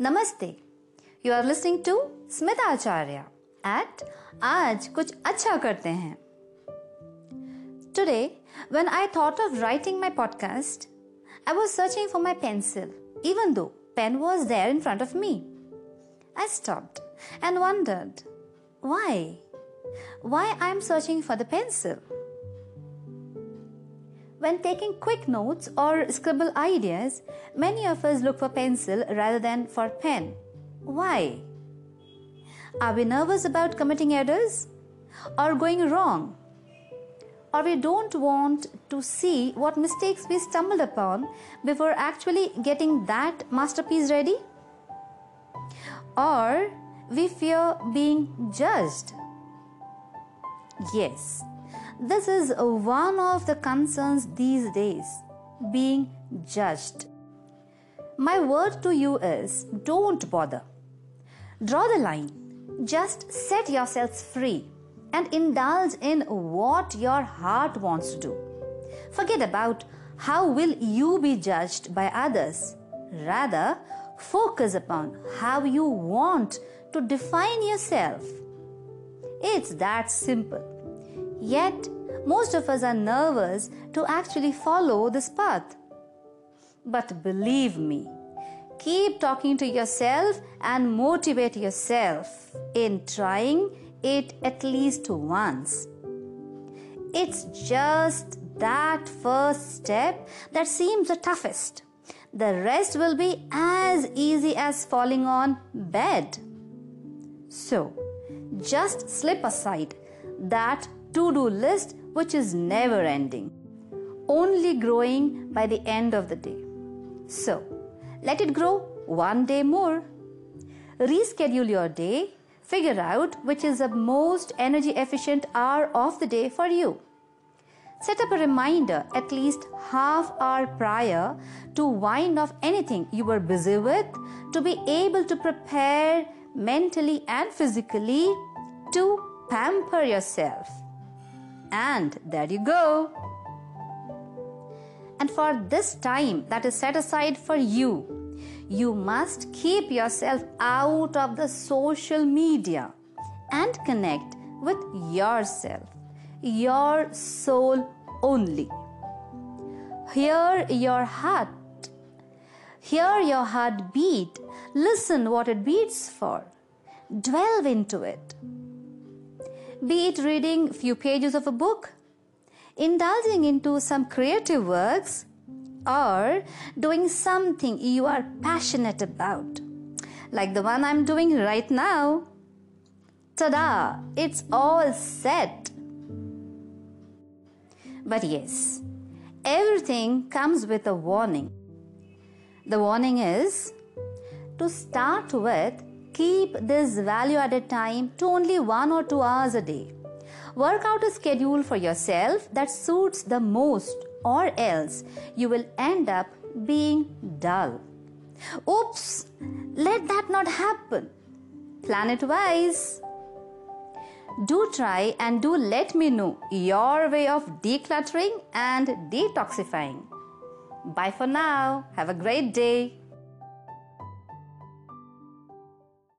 नमस्ते you are listening to Smita Acharya eight आज कुछ अच्छा करते हैं today when I thought of writing my podcast, I was searching for my pencil, even though pen was there in front of me. I stopped and wondered why? Why I am searching for the pencil? When taking quick notes or scribble ideas, many of us look for pencil rather than for pen. Why? Are we nervous about committing errors or going wrong? Or we don't want to see what mistakes we stumbled upon before actually getting that masterpiece ready? Or we fear being judged? Yes, this is one of the concerns these days being judged. My word to you is don't bother. Draw the line. Just set yourselves free and indulge in what your heart wants to do. Forget about how will you be judged by others. Rather, focus upon how you want to define yourself. It's that simple. Yet, most of us are nervous to actually follow this path. But believe me, keep talking to yourself and motivate yourself in trying it at least once. It's just that first step that seems the toughest. The rest will be as easy as falling on bed. So, just slip aside that to do list which is never ending, only growing by the end of the day. So, let it grow one day more. Reschedule your day, figure out which is the most energy efficient hour of the day for you. Set up a reminder at least half hour prior to wind off anything you were busy with to be able to prepare mentally and physically to pamper yourself. And there you go. And for this time that is set aside for you, you must keep yourself out of the social media and connect with yourself, your soul only. Hear your heart. Hear your heart beat. Listen what it beats for. Delve into it be it reading few pages of a book, indulging into some creative works, or doing something you are passionate about, like the one I'm doing right now. Ta-da! It's all set. But yes, everything comes with a warning. The warning is to start with Keep this value added time to only one or two hours a day. Work out a schedule for yourself that suits the most, or else you will end up being dull. Oops, let that not happen. Plan it wise. Do try and do let me know your way of decluttering and detoxifying. Bye for now. Have a great day.